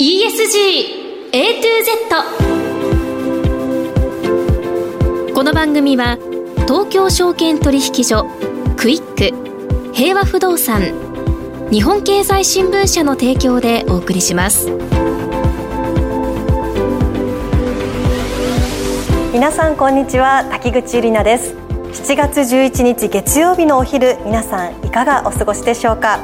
ESG A to Z この番組は東京証券取引所クイック平和不動産日本経済新聞社の提供でお送りします。皆さんこんにちは。滝口ゆり奈です。7月11日月曜日のお昼皆さんいかがお過ごしでしょうか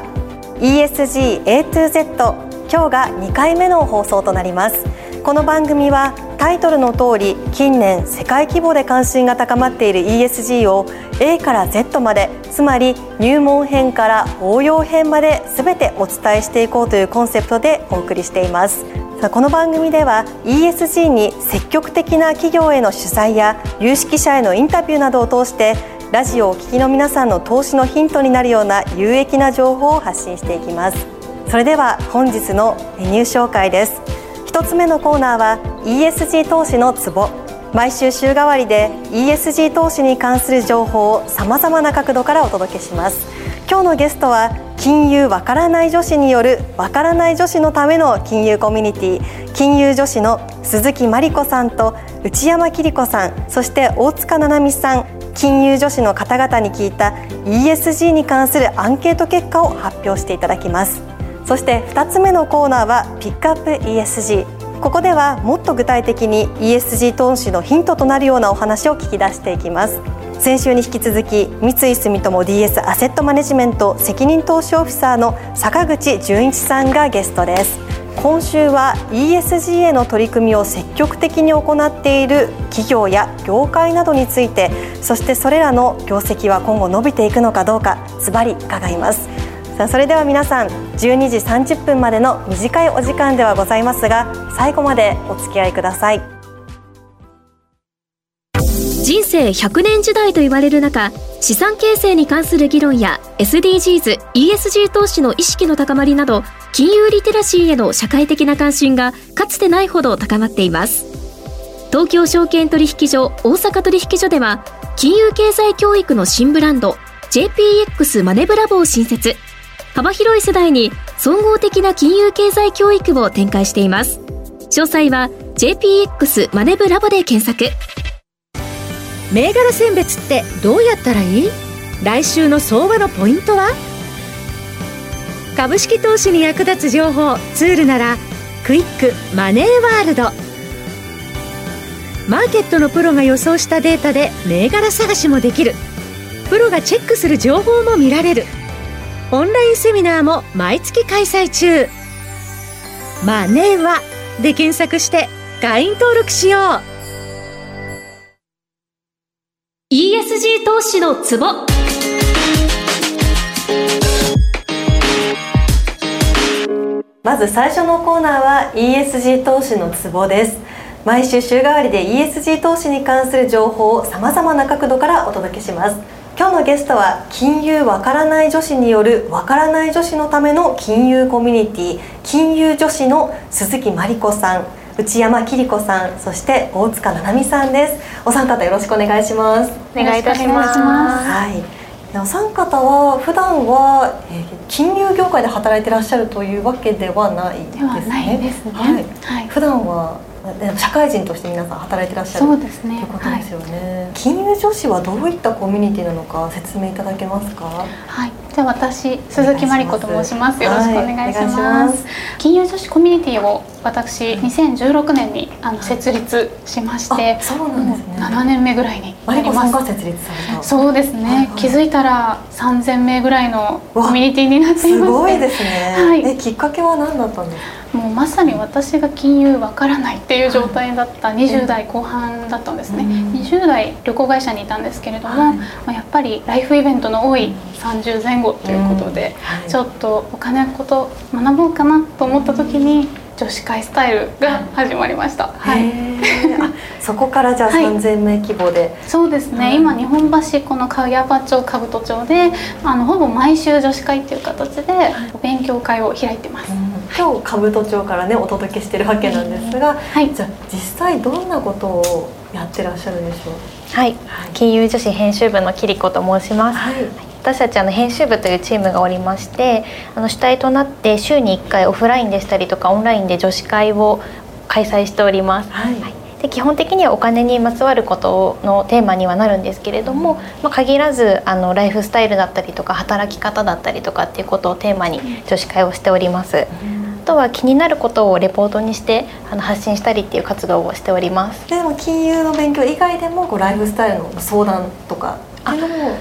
？ESG A to Z 今日が2回目の放送となります。この番組はタイトルの通り近年世界規模で関心が高まっている ESG を A から Z までつまり入門編から応用編まで全てお伝えしていこうというコンセプトでお送りしています。この番組では ESG に積極的な企業への取材や有識者へのインタビューなどを通してラジオをお聞きの皆さんの投資のヒントになるような有益な情報を発信していきます。それでは本日のメニュー紹介です。一つ目のコーナーは ESG 投資のツボ。毎週週替わりで ESG 投資に関する情報をさまざまな角度からお届けします。今日のゲストは金融わからない女子によるわからない女子のための金融コミュニティ金融女子の鈴木真理子さんと内山桐子さんそして大塚七海さん金融女子の方々に聞いた ESG に関するアンケート結果を発表していただきます。そして2つ目のコーナーはピックアップ ESG ここではもっと具体的に ESG 投資のヒントとなるようなお話を聞き出していきます。先週に引き続き三井住友 DS アセットマネジメント責任投資オフィサーの坂口純一さんがゲストです。今週は ESG への取り組みを積極的に行っている企業や業界などについてそしてそれらの業績は今後伸びていくのかどうかズバリ伺います。さあそれでは皆さん12時30分までの短いお時間ではございますが最後までお付き合いください。人生100年時代と言われる中資産形成に関する議論や SDGs、ESG 投資の意識の高まりなど金融リテラシーへの社会的な関心がかつてないほど高まっています。東京証券取引所大阪取引所では金融経済教育の新ブランド JPX マネブラボを新設。幅広い世代に総合的な金融経済教育を展開しています。詳細は JPX マネブラボで検索。銘柄選別ってどうやったらいい？来週の相場のポイントは？株式投資に役立つ情報ツールならクイックマネーワールド。マーケットのプロが予想したデータで銘柄探しもできる。プロがチェックする情報も見られる。オンラインセミナーも毎月開催中。マネーはで検索して会員登録しよう。ESG 投資のツボ。まず最初のコーナーは ESG 投資のツボです。毎週週替わりで ESG 投資に関する情報をさまざまな角度からお届けします今日のゲストは金融わからない女子によるわからない女子のための金融コミュニティ金融女子の鈴木真理子さん内山桐子さんそして大塚七海さんですお三方よろしくお願いしますお願いいたしますはいお三方は普段は、えー、金融業界で働いていらっしゃるというわけではないですね。ではないですね。はい。はい、普段は社会人として皆さん働いてらっしゃるそうですね。ということですよね、はい、金融女子はどういったコミュニティなのか説明いただけますか？はい。じゃあ私鈴木真理子と申します。よろしくお願いします。はい、金融女子コミュニティを私2016年にあの設立しましてそうなんですね。7年目ぐらいになります。が設立された。そうですね、はいはい、気づいたら3000名ぐらいのコミュニティになっていましてすごいですね、はい、えきっかけは何だったんですか？もうまさに私が金融わからないっていう状態だった20代後半だったんですね、20代旅行会社にいたんですけれども、まあ、やっぱりライフイベントの多い30前後ということで、ちょっとお金のこと学ぼうかなと思った時に女子会スタイルが始まりました。はい。そこからじゃあ3000名規模で、はい、そうですね、はい、今日本橋この茅場町兜町であのほぼ毎週女子会っていう形で勉強会を開いてます。うん今日兜町からねお届けしてるわけなんですが、はい、じゃあ実際どんなことをやってらっしゃるんでしょう？はい、はい、金融女子編集部の桐子と申します、はい、私たちあの編集部というチームがおりましてあの主体となって週に1回オフラインでしたりとかオンラインで女子会を開催しております。はい、はい。で基本的にはお金にまつわることのテーマにはなるんですけれども、まあ、限らずあのライフスタイルだったりとか働き方だったりとかっていうことをテーマに女子会をしております。あとは気になることをレポートにしてあの発信したりっていう活動をしております。でも金融の勉強以外でもこうライフスタイルの相談とか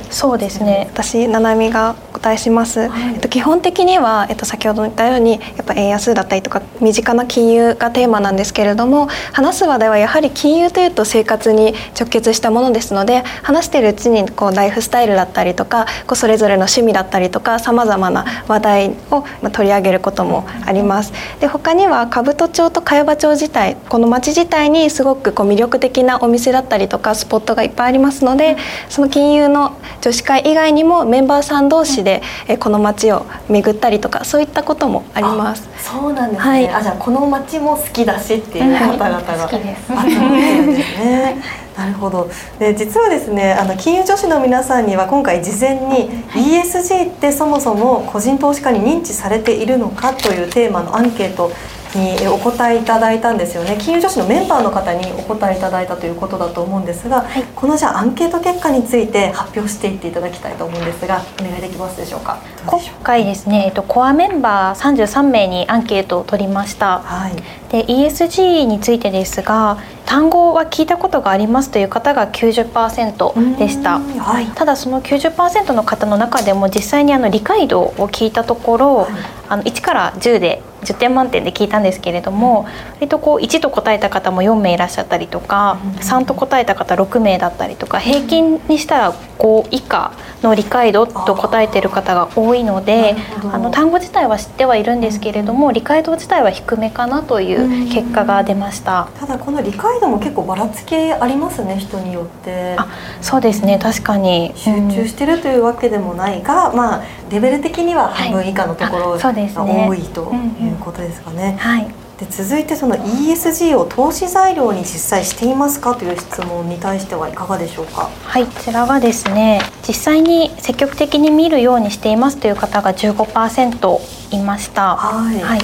そうですね。私ななみがお答えします、はい、えっと、基本的には、えっと、先ほど言ったようにやっぱ円安だったりとか身近な金融がテーマなんですけれども話す話題はやはり金融というと生活に直結したものですので話しているうちにこうライフスタイルだったりとかこうそれぞれの趣味だったりとかさまざまな話題を取り上げることもあります。で他には兜町と茅場町自体この町自体にすごくこう魅力的なお店だったりとかスポットがいっぱいありますのでその金友の女子会以外にもメンバーさん同士で、えこの街を巡ったりとかそういったこともあります。そうなんですね。はい、あじゃあこの街も好きだしっていう方々が集まってるんですね。なるほど。で実はですねあの金融女子の皆さんには今回事前に ESG ってそもそも個人投資家に認知されているのかというテーマのアンケートにお答えいただいたんですよね。金融女子のメンバーの方にお答えいただいたということだと思うんですが、はい、このじゃあアンケート結果について発表していっていただきたいと思うんですがお願いできますでしょうか？今回ですね、えっと、コアメンバー33名にアンケートを取りました、はい、で ESG についてですが単語は聞いたことがありますという方が90%でした、はい、ただその90%の方の中でも実際にあの理解度を聞いたところ、はい、あの1から10で10点満点で聞いたんですけれども割とこう1と答えた方も4名いらっしゃったりとか3と答えた方6名だったりとか平均にしたら5以下の理解度と答えてる方が多いのであの単語自体は知ってはいるんですけれども理解度自体は低めかなという結果が出ました。ただこの理解度も結構ばらつきありますね人によって。あそうですね確かに。集中してるというわけでもないが、うん、まあレベル的には半分以下のところが多いということですかね。はい。で続いてその ESG を投資材料に実際していますかという質問に対してはいかがでしょうか？はいこちらはですね実際に積極的に見るようにしていますという方が15%いました。はい、はい。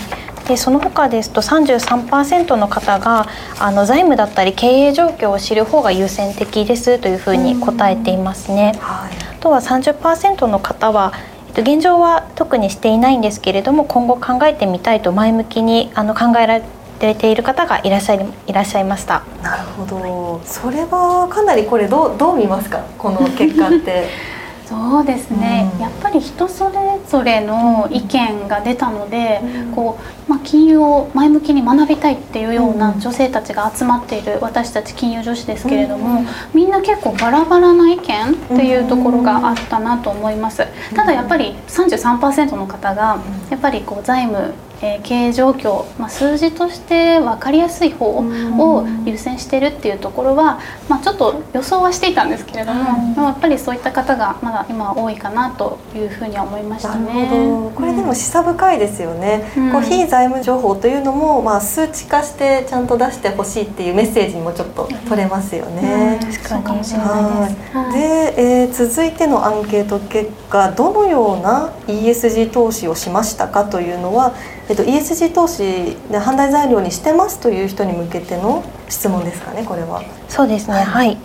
でその他ですと33%の方があの財務だったり経営状況を知る方が優先的ですというふうに答えていますね。はい、あとは30%の方は現状は特にしていないんですけれども今後考えてみたいと前向きにあの考えられている方がいらっしゃいいらっしゃいました。なるほど。それはかなりこれどうどう見ますか？この結果って。そうですね、うん、やっぱり人それぞれの意見が出たので、うん、こうまあ、金融を前向きに学びたいっていうような女性たちが集まっている私たち金融女子ですけれども、うん、みんな結構バラバラな意見っていうところがあったなと思います。ただやっぱり33%の方がやっぱりこう財務えー、経営状況、まあ、数字として分かりやすい方を優先してるっていうところは、まあ、ちょっと予想はしていたんですけれども、やっぱりそういった方がまだ今は多いかなというふうには思いましたね。これでも示唆深いですよね、うん、こう非財務情報というのも、まあ、数値化してちゃんと出してほしいっていうメッセージにもちょっと取れますよね。うん、確かにしれないです。で、えー、続いてのアンケート結果どのような ESG 投資をしましたかというのはえっと、ESG 投資で判断材料にしてますという人に向けての質問ですかねこれは。そうですね。はい。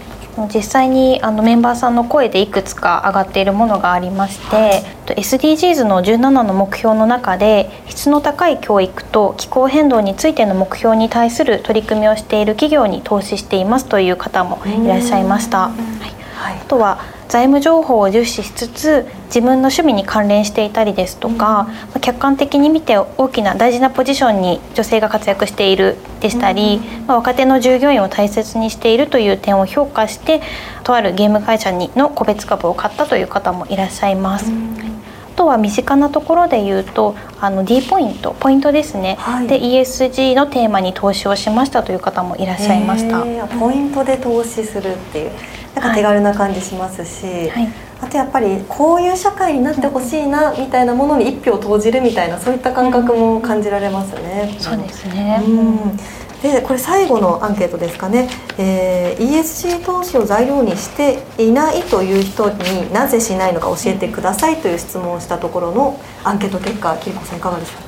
実際にあのメンバーさんの声でいくつか上がっているものがありまして、はい、SDGs の17の目標の中で質の高い教育と気候変動についての目標に対する取り組みをしている企業に投資していますという方もいらっしゃいました。はい、あとは財務情報を重視しつつ自分の趣味に関連していたりですとか、うん、客観的に見て大きな大事なポジションに女性が活躍しているでしたり、うん、まあ、若手の従業員を大切にしているという点を評価してとあるゲーム会社にの個別株を買ったという方もいらっしゃいます。うん。あとは身近なところで言うとあの D ポイントポイントですね、はい、で ESG のテーマに投資をしましたという方もいらっしゃいました。ポイントで投資するっていうなんか手軽な感じしますし、はい、あとやっぱりこういう社会になってほしいなみたいなものに一票投じるみたいなそういった感覚も感じられますね。そうですね、うん。でこれ最後のアンケートですかね、えー、ESG 投資を材料にしていないという人になぜしないのか教えてくださいという質問をしたところのアンケート結果桐子さんいかがでしょうか？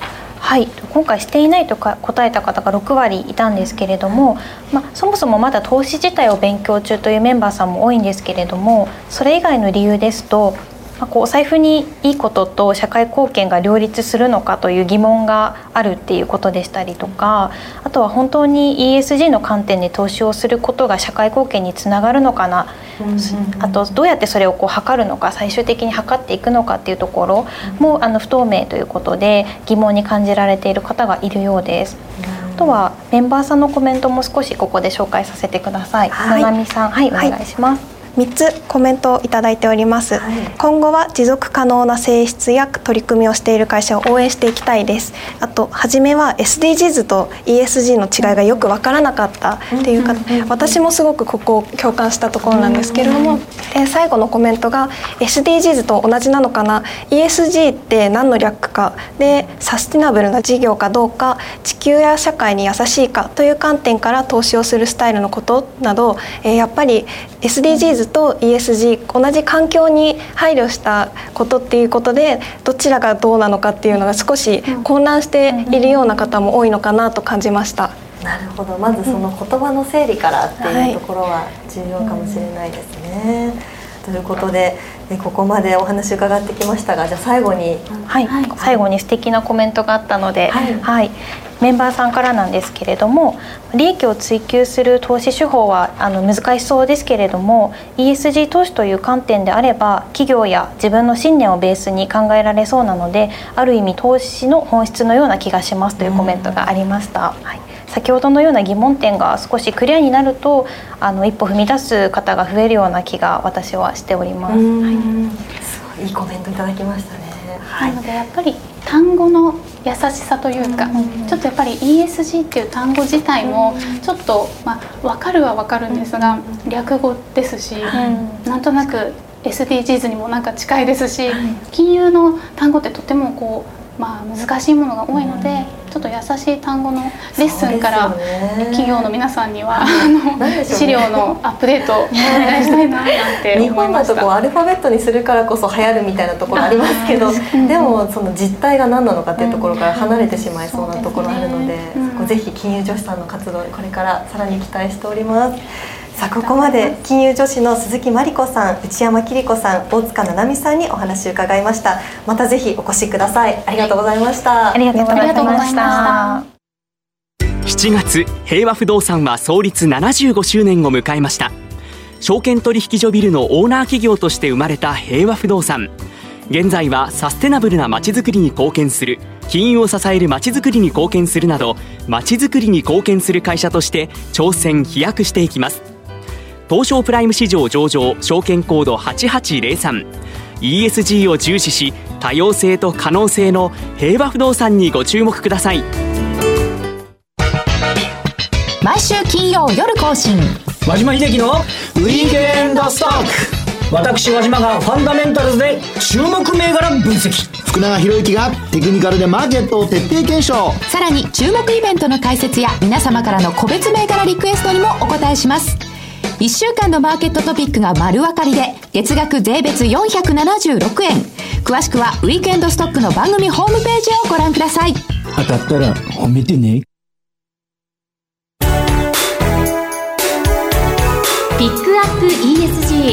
はい。今回していないとか答えた方が6割いたんですけれども、まあ、そもそもまだ投資自体を勉強中というメンバーさんも多いんですけれどもそれ以外の理由ですとまあ、こうお財布にいいことと社会貢献が両立するのかという疑問があるっていうことでしたりとかあとは本当に ESG の観点で投資をすることが社会貢献につながるのかな、あとどうやってそれをこう測るのか最終的に測っていくのかっていうところもあの不透明ということで疑問に感じられている方がいるようです。あとはメンバーさんのコメントも少しここで紹介させてください。はい、ななみさん、はい、お願いします。3つコメントをいただいております、はい、今後は持続可能な性質や取り組みをしている会社を応援していきたいです。あと初めは SDGs と ESG の違いがよく分からなかったっていうか、私もすごくここを共感したところなんですけれども、で最後のコメントが SDGs と同じなのかな？ESG って何の略か？でサスティナブルな事業かどうか？地球や社会に優しいか？という観点から投資をするスタイルのことなど、えー、やっぱり SDGs と ESG 同じ環境に配慮したことっていうことでどちらがどうなのかっていうのが少し混乱しているような方も多いのかなと感じました。なるほど。まずその言葉の整理からっていうところは重要かもしれないですね。ということでここまでお話伺ってきましたがじゃあ最後に、はい、はい、最後に素敵なコメントがあったので、はい、はい、メンバーさんからなんですけれども利益を追求する投資手法はあの難しそうですけれども ESG 投資という観点であれば企業や自分の信念をベースに考えられそうなのである意味投資の本質のような気がしますというコメントがありました。はい先ほどのような疑問点が少しクリアになるとあの一歩踏み出す方が増えるような気が私はしております。はい、すごいいいコメントいただきましたね。はい、なのでやっぱり単語の優しさというか、ちょっとやっぱり ESG っていう単語自体もちょっと、まあ、分かるは分かるんですが、略語ですし、なんとなく SDGs にもなんか近いですし、金融の単語ってとてもこう、まあ、難しいものが多いので、ちょっと優しい単語のレッスンから、企業の皆さんには、あの資料のアップデートお願いしたいななんて日本だとこうアルファベットにするからこそ流行るみたいなところありますけど、でもその実態が何なのかっていうところから離れてしまいそうなところあるので、うん、ぜひ金融女子さんの活動これからさらに期待しております。さあここまで金融女子の鈴木真理子さん内山桐子さん大塚七海さんにお話を伺いました。またぜひお越しください。ありがとうございました、ありがとうございました。7月平和不動産は創立75周年を迎えました。証券取引所ビルのオーナー企業として生まれた平和不動産。現在はサステナブルなまちづくりに貢献する金融を支えるまちづくりに貢献するなどまちづくりに貢献する会社として挑戦飛躍していきます東証プライム市場上場証券コード 8803ESG を重視し多様性と可能性の平和不動産にご注目ください。毎週金曜夜更新。和島秀樹のウィークエンドストック。私和島がファンダメンタルズで注目銘柄分析。福永博之がテクニカルでマーケットを徹底検証。さらに注目イベントの解説や皆様からの個別銘柄リクエストにもお答えします1週間のマーケットトピックが丸分かりで月額税別476円。詳しくはウィークエンドストックの番組ホームページをご覧ください。当たったら褒めてね。ピックアップ ESG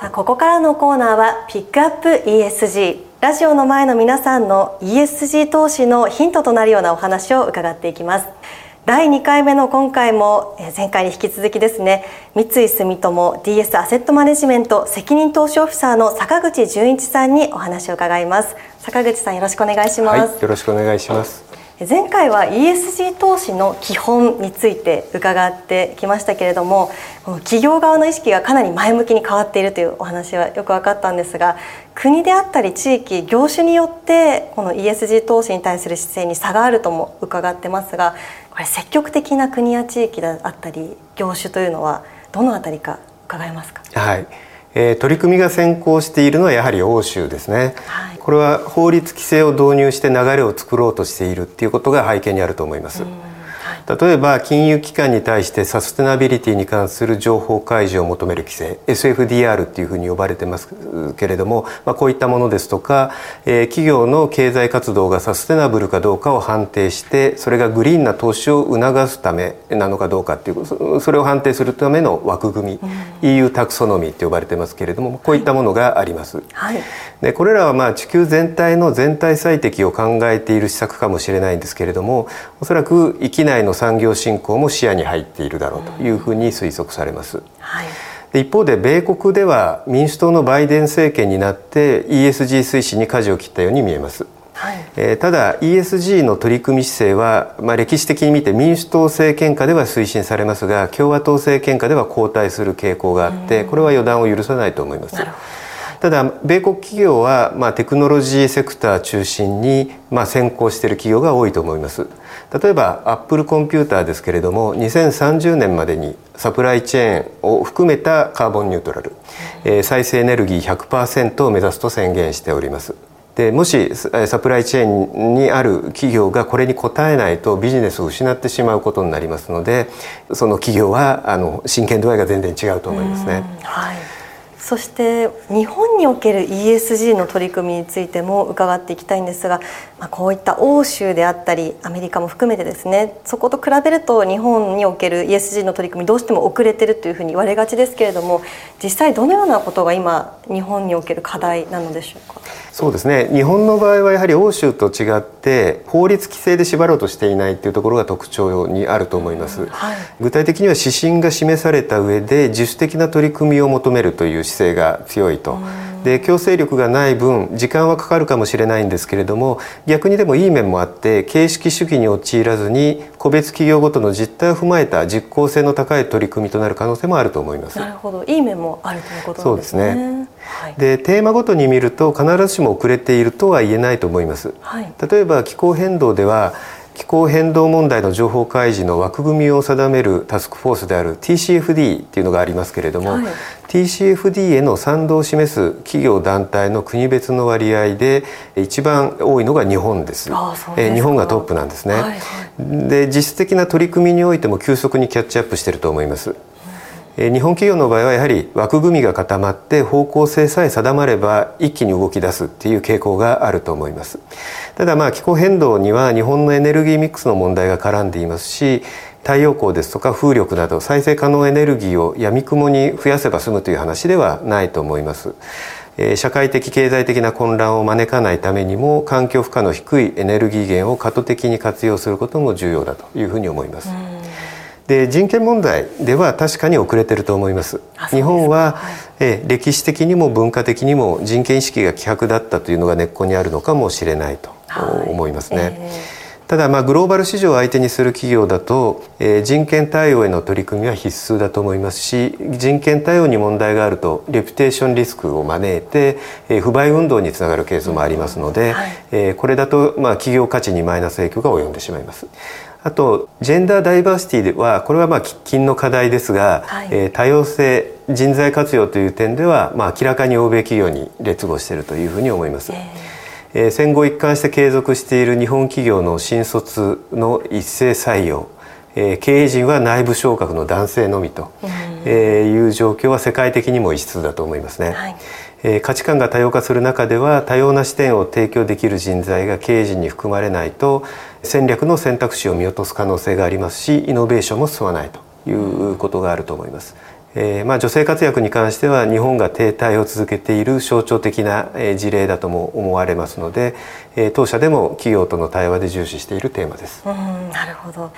さあここからのコーナーはピックアップ ESG ラジオの前の皆さんの ESG 投資のヒントとなるようなお話を伺っていきます第2回目の今回も前回に引き続きですね三井住友 DS アセットマネジメント責任投資オフィサーの坂口純一さんにお話を伺います。坂口さんよろしくお願いします、はい、よろしくお願いします。前回は ESG 投資の基本について伺ってきましたけれども企業側の意識がかなり前向きに変わっているというお話はよく分かったんですが国であったり地域業種によってこの ESG 投資に対する姿勢に差があるとも伺ってますがこれ積極的な国や地域であったり業種というのはどのあたりか伺えますか？はい。えー、取り組みが先行しているのはやはり欧州ですね、はい、これは法律規制を導入して流れを作ろうとしているっていうことが背景にあると思います。例えば金融機関に対してサステナビリティに関する情報開示を求める規制 SFDR っていうふうに呼ばれてますけれども、まあ、こういったものですとか、えー、企業の経済活動がサステナブルかどうかを判定してそれがグリーンな投資を促すためなのかどうかっていうそれを判定するための枠組み、うん、EU タクソノミーって呼ばれてますけれどもこういったものがあります。はい、でこれらはまあ地球全体の全体最適を考えている施策かもしれないんですけれどもおそらく域内のの産業振興も視野に入っているだろうというふうに推測されます。はいで一方で米国では民主党のバイデン政権になって ESG 推進に舵を切ったように見えます。はいえー、ただ ESG の取り組み姿勢は、まあ、歴史的に見て民主党政権下では推進されますが共和党政権下では後退する傾向があってこれは予断を許さないと思います。ただ米国企業は、まあ、テクノロジーセクター中心に、まあ、先行している企業が多いと思います例えばアップルコンピューターですけれども2030年までにサプライチェーンを含めたカーボンニュートラル、えー、再生エネルギー100%を目指すと宣言しておりますでもしサプライチェーンにある企業がこれに応えないとビジネスを失ってしまうことになりますのでその企業はあの真剣度合いが全然違うと思いますね。はいそして日本における ESG の取り組みについても伺っていきたいんですが、まあ、こういった欧州であったりアメリカも含めてですねそこと比べると日本における ESG の取り組みどうしても遅れてるというふうに言われがちですけれども実際どのようなことが今日本における課題なのでしょうか？そうですね。日本の場合はやはり欧州と違って法律規制で縛ろうとしていないというところが特徴にあると思います、はい、具体的には指針が示された上で自主的な取り組みを求めるという姿勢が強いと。で強制力がない分時間はかかるかもしれないんですけれども逆にでもいい面もあって形式主義に陥らずに個別企業ごとの実態を踏まえた実効性の高い取り組みとなる可能性もあると思います。なるほどいい面もあるということなんですね。そうですねはい、でテーマごとに見ると必ずしも遅れているとは言えないと思います。はい、例えば気候変動では気候変動問題の情報開示の枠組みを定めるタスクフォースである TCFD っていうのがありますけれども、はい、TCFD への賛同を示す企業団体の国別の割合で一番多いのが日本です。え日本がトップなんですね。はいはい、で実質的な取り組みにおいても急速にキャッチアップしていると思います。日本企業の場合はやはり枠組みが固まって方向性さえ定まれば一気に動き出すっていう傾向があると思います。ただまあ気候変動には日本のエネルギーミックスの問題が絡んでいますし太陽光ですとか風力など再生可能エネルギーを闇雲に増やせば済むという話ではないと思います。社会的経済的な混乱を招かないためにも環境負荷の低いエネルギー源を過渡的に活用することも重要だというふうに思います。で人権問題では確かに遅れてると思います。日本は、はい、え歴史的にも文化的にも人権意識が希薄だったというのが根っこにあるのかもしれないと思いますね、はいえ。ー、ただまあグローバル市場を相手にする企業だと、えー、人権対応への取り組みは必須だと思いますし人権対応に問題があるとレピュテーションリスクを招いて、えー、不買運動につながるケースもありますので、はい、えー、これだとまあ企業価値にマイナス影響が及んでしまいますあとジェンダーダイバーシティではこれはまあ喫緊の課題ですが、はい、えー、多様性人材活用という点では、まあ、明らかに欧米企業に劣後しているというふうに思います。えーえー、戦後一貫して継続している日本企業の新卒の一斉採用、えー、経営陣は内部昇格の男性のみと、えー、いう状況は世界的にも異質だと思いますね。はいえー、価値観が多様化する中では多様な視点を提供できる人材が経営陣に含まれないと戦略の選択肢を見落とす可能性がありますしイノベーションも進まないということがあると思います。えーまあ、女性活躍に関しては日本が停滞を続けている象徴的な事例だとも思われますので、えー、当社でも企業との対話で重視しているテーマです。うんなるほど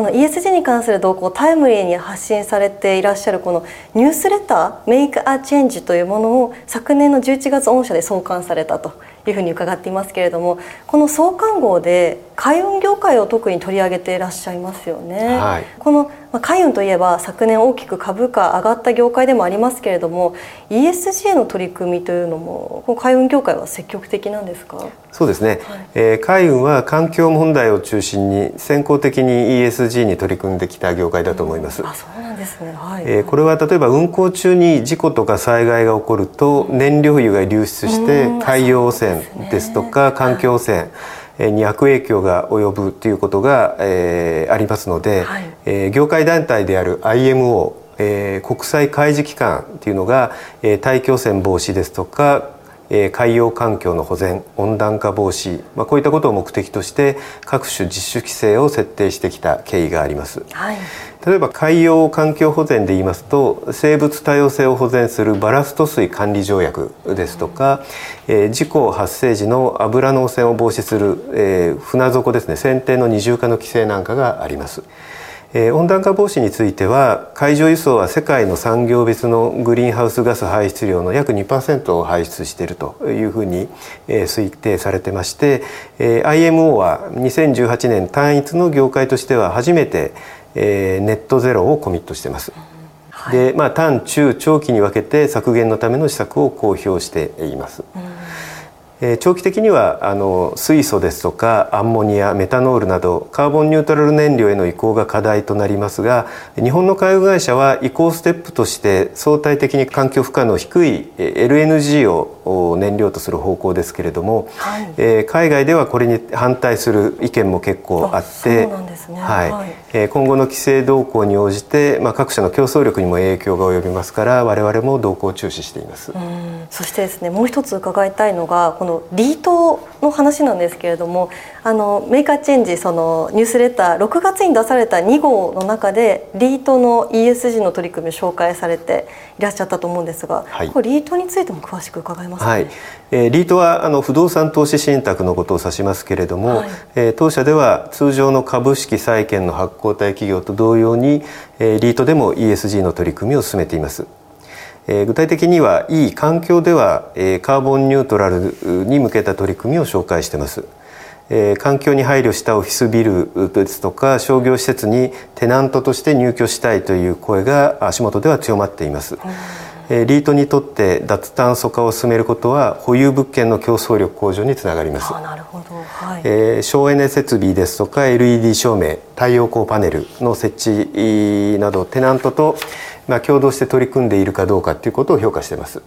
この ESG に関する動向をタイムリーに発信されていらっしゃるこのニュースレター「Make a Change」というものを昨年の11月御社で創刊されたというふうに伺っていますけれどもこの創刊号で海運業界を特に取り上げていらっしゃいますよね。はい、この海運といえば昨年大きく株価上がった業界でもありますけれども ESG の取り組みというのもこの海運業界は積極的なんですか？そうですね、はい、えー、海運は環境問題を中心に先行的に ESG に取り組んできた業界だと思います。うん、あそうなんですね、はい。えー、これは例えば運航中に事故とか災害が起こると燃料油が流出して海洋汚染ですとか環境汚染、に悪影響が及ぶということが、えー、ありますので、はい、えー、業界団体である IMO、えー、国際海事機関というのが、えー、大気汚染防止ですとか海洋環境の保全温暖化防止、まあ、こういったことを目的として各種自主規制を設定してきた経緯があります、はい、例えば海洋環境保全で言いますと生物多様性を保全するバラスト水管理条約ですとか、えー、事故発生時の油の汚染を防止する、えー、船底ですね船底の二重化の規制なんかがあります。えー、温暖化防止については海上輸送は世界の産業別のグリーンハウスガス排出量の約2%を排出しているというふうに、えー、推定されてまして、えー、IMO は2018年単一の業界としては初めて、えー、ネットゼロをコミットしています。でまあ、短中長期に分けて削減のための施策を公表しています。うんえ長期的にはあの水素ですとかアンモニアメタノールなどカーボンニュートラル燃料への移行が課題となりますが日本の海運会社は移行ステップとして相対的に環境負荷の低い LNG を燃料とする方向ですけれども、はい、えー、海外ではこれに反対する意見も結構あってはい今後の規制動向に応じて、まあ、各社の競争力にも影響が及びますから我々も動向を注視しています。そしてですねもう一つ伺いたいのがこのリートの話なんですけれどもあのメーカーチェンジそのニュースレター6月に出された2号の中でリートの ESG の取り組みを紹介されていらっしゃったと思うんですが、はい、これリートについても詳しく伺いますか、ね、はいえー、リートはあの不動産投資信託のことを指しますけれども、はい、えー、当社では通常の株式債券の発行体企業と同様に、えー、リートでも ESG の取り組みを進めています。え具体的にはいい環境では、えカーボンニュートラルに向けた取り組みを紹介しています。え環境に配慮したオフィスビルですとか商業施設にテナントとして入居したいという声が足元では強まっています。えリートにとって脱炭素化を進めることは保有物件の競争力向上につながります。なるほど、はい、えー、省エネ設備ですとか LED 照明、太陽光パネルの設置などテナントとまあ、共同して取り組んでいるかどうかということを評価しています。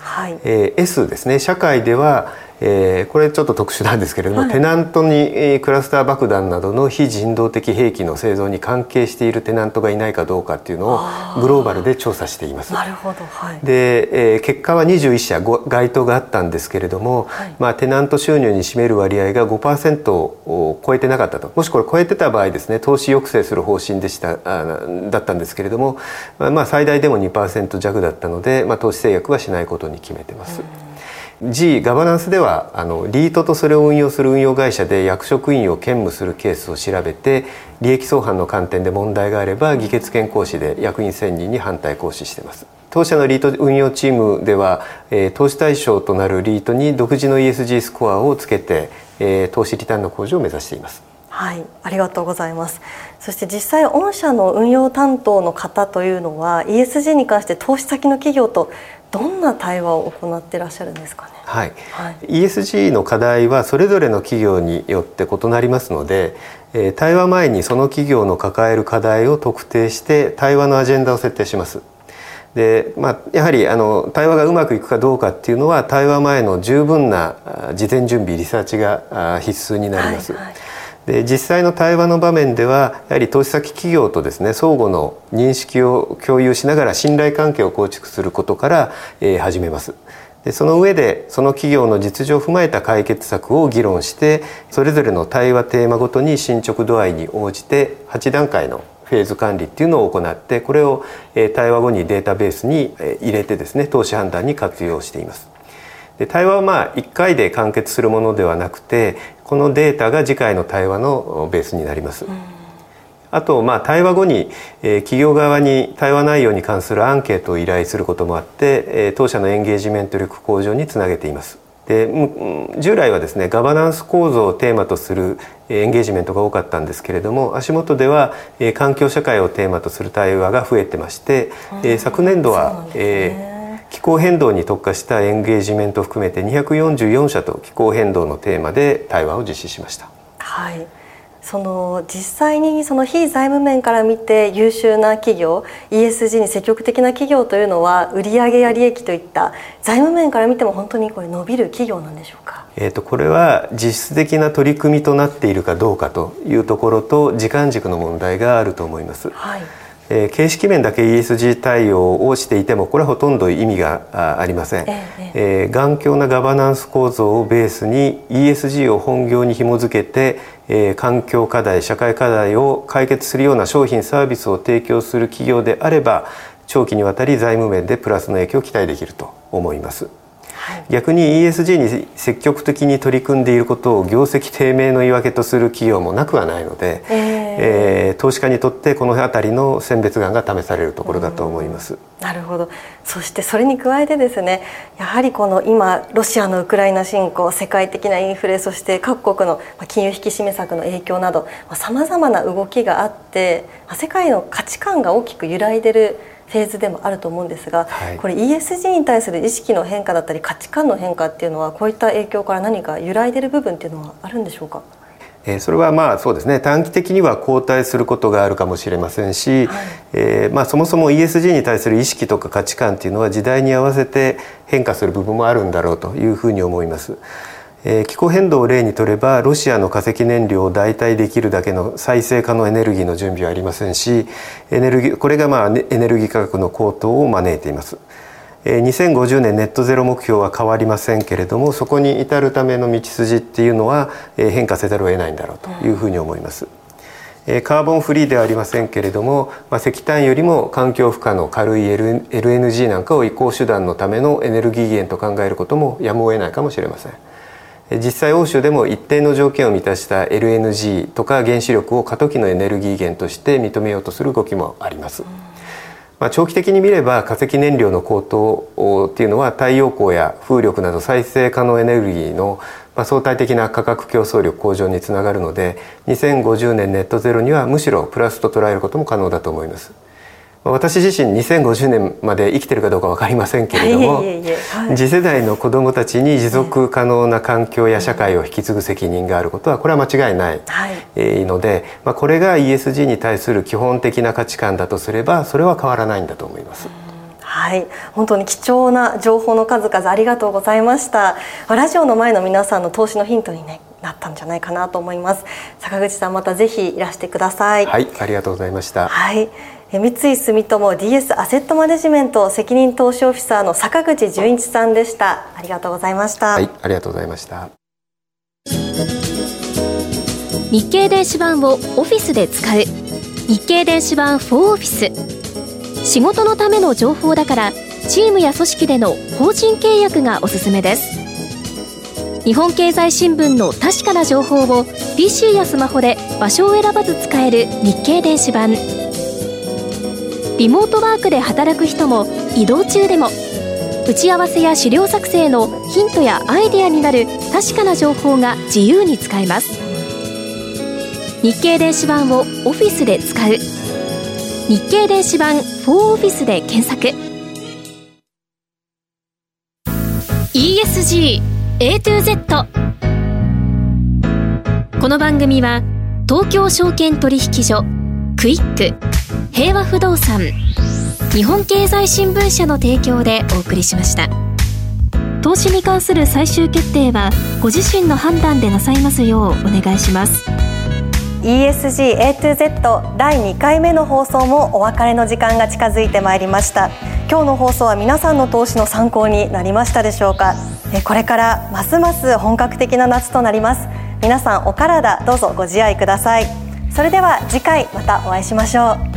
はいえー、S ですね社会ではえー、これちょっと特殊なんですけれども、はい、テナントに、えー、クラスター爆弾などの非人道的兵器の製造に関係しているテナントがいないかどうかっていうのをグローバルで調査しています。なるほど、はい、で、えー、結果は21社該当があったんですけれども、はい、まあ、テナント収入に占める割合が5%を超えてなかったと。もしこれ超えてた場合ですね投資抑制する方針でしたあだったんですけれども、まあ、最大でも2%弱だったので、まあ、投資制約はしないことに決めてます。うん G ガバナンスではあのリートとそれを運用する運用会社で役職員を兼務するケースを調べて利益相反の観点で問題があれば議決権行使で役員選任に反対行使しています。当社のリート運用チームでは、えー、投資対象となるリートに独自の ESG スコアをつけて、えー、投資リターンの向上を目指しています。はい、ありがとうございます。そして実際御社の運用担当の方というのは ESG に関して投資先の企業とどんな対話を行っていらっしゃるんですかね？はい、はい、ESG の課題はそれぞれの企業によって異なりますので、えー、対話前にその企業の抱える課題を特定して対話のアジェンダを設定します。でまあ、やはりあの対話がうまくいくかどうかっていうのは対話前の十分な事前準備リサーチが必須になります。はいはいで実際の対話の場面ではやはり投資先企業とですね相互の認識を共有しながら信頼関係を構築することから、えー、始めます。でその上でその企業の実情を踏まえた解決策を議論してそれぞれの対話テーマごとに進捗度合いに応じて8段階のフェーズ管理っていうのを行ってこれを対話後にデータベースに入れてですね投資判断に活用しています。で対話はまあ1回で完結するものではなくてこのデータが次回の対話のベースになります。あと、まあ、対話後に、えー、企業側に対話内容に関するアンケートを依頼することもあって、えー、当社のエンゲージメント力向上につなげています。で従来はですねガバナンス構造をテーマとするエンゲージメントが多かったんですけれども足元では環境社会をテーマとする対話が増えてまして、昨年度は、ねえー、気候変動に特化したエンゲージメントを含めて244社と気候変動のテーマで対話を実施しました。はいその実際にその非財務面から見て優秀な企業 ESG に積極的な企業というのは売上や利益といった財務面から見ても本当にこれ伸びる企業なんでしょうか、えー、とこれは実質的な取り組みとなっているかどうかというところと時間軸の問題があると思います。はいえー、形式面だけ ESG 対応をしていてもこれはほとんど意味がありません、えええー、頑強なガバナンス構造をベースに ESG を本業に紐づけて、えー、環境課題社会課題を解決するような商品サービスを提供する企業であれば長期にわたり財務面でプラスの影響を期待できると思います。逆に ESG に積極的に取り組んでいることを業績低迷の言い訳とする企業もなくはないので、えー、えー、投資家にとってこの辺りの選別眼が試されるところだと思います。なるほど。そしてそれに加えてですねやはりこの今ロシアのウクライナ侵攻世界的なインフレそして各国の金融引き締め策の影響などさまざ、まな動きがあって世界の価値観が大きく揺らいでるフェーズでもあると思うんですが、はい、これ ESG に対する意識の変化だったり価値観の変化っていうのはこういった影響から何か揺らいでる部分っていうのはあるんでしょうか？それはまあそうですね。短期的には後退することがあるかもしれませんし、はい、えー、まあ、そもそも ESG に対する意識とか価値観っていうのは時代に合わせて変化する部分もあるんだろうというふうに思います。えー、気候変動を例にとればロシアの化石燃料を代替できるだけの再生可能エネルギーの準備はありませんしエネルギーこれがまあエネルギー価格の高騰を招いています。2050年ネットゼロ目標は変わりませんけれどもそこに至るための道筋っていうのは変化せざるを得ないんだろうというふうに思います。カーボンフリーではありませんけれども、まあ、石炭よりも環境負荷の軽い LNG なんかを移行手段のためのエネルギー源と考えることもやむを得ないかもしれません。実際欧州でも一定の条件を満たした LNG とか原子力を過渡期のエネルギー源として認めようとする動きもあります。まあ、長期的に見れば化石燃料の高騰っていうのは太陽光や風力など再生可能エネルギーの相対的な価格競争力向上につながるので2050年ネットゼロにはむしろプラスと捉えることも可能だと思います。私自身2050年まで生きてるかどうか分かりませんけれども、次世代の子どもたちに持続可能な環境や社会を引き継ぐ責任があることはこれは間違いないので、まあ、これが ESG に対する基本的な価値観だとすればそれは変わらないんだと思います。はい。本当に貴重な情報の数々ありがとうございました。ラジオの前の皆さんの投資のヒントにねなったんじゃないかなと思います。坂口さんまたぜひいらしてください。はい。ありがとうございました。はい三井住友 DS アセットマネジメント責任投資オフィサーの坂口純一さんでした。ありがとうございました。はいありがとうございました。日経電子版をオフィスで使う。日経電子版4オフィス。仕事のための情報だからチームや組織での法人契約がおすすめです。日本経済新聞の確かな情報を PC やスマホで場所を選ばず使える日経電子版リモートワークで働く人も移動中でも打ち合わせや資料作成のヒントやアイデアになる確かな情報が自由に使えます。日経電子版をオフィスで使う。日経電子版4オフィスで検索。ESG A to Z この番組は東京証券取引所クイック。平和不動産日本経済新聞社の提供でお送りしました。投資に関する最終決定はご自身の判断でなさいますようお願いします。ESG A to Z 第2回目の放送もお別れの時間が近づいてまいりました。今日の放送は皆さんの投資の参考になりましたでしょうか？これからますます本格的な夏となります。皆さんお体どうぞご自愛ください。それでは次回またお会いしましょう。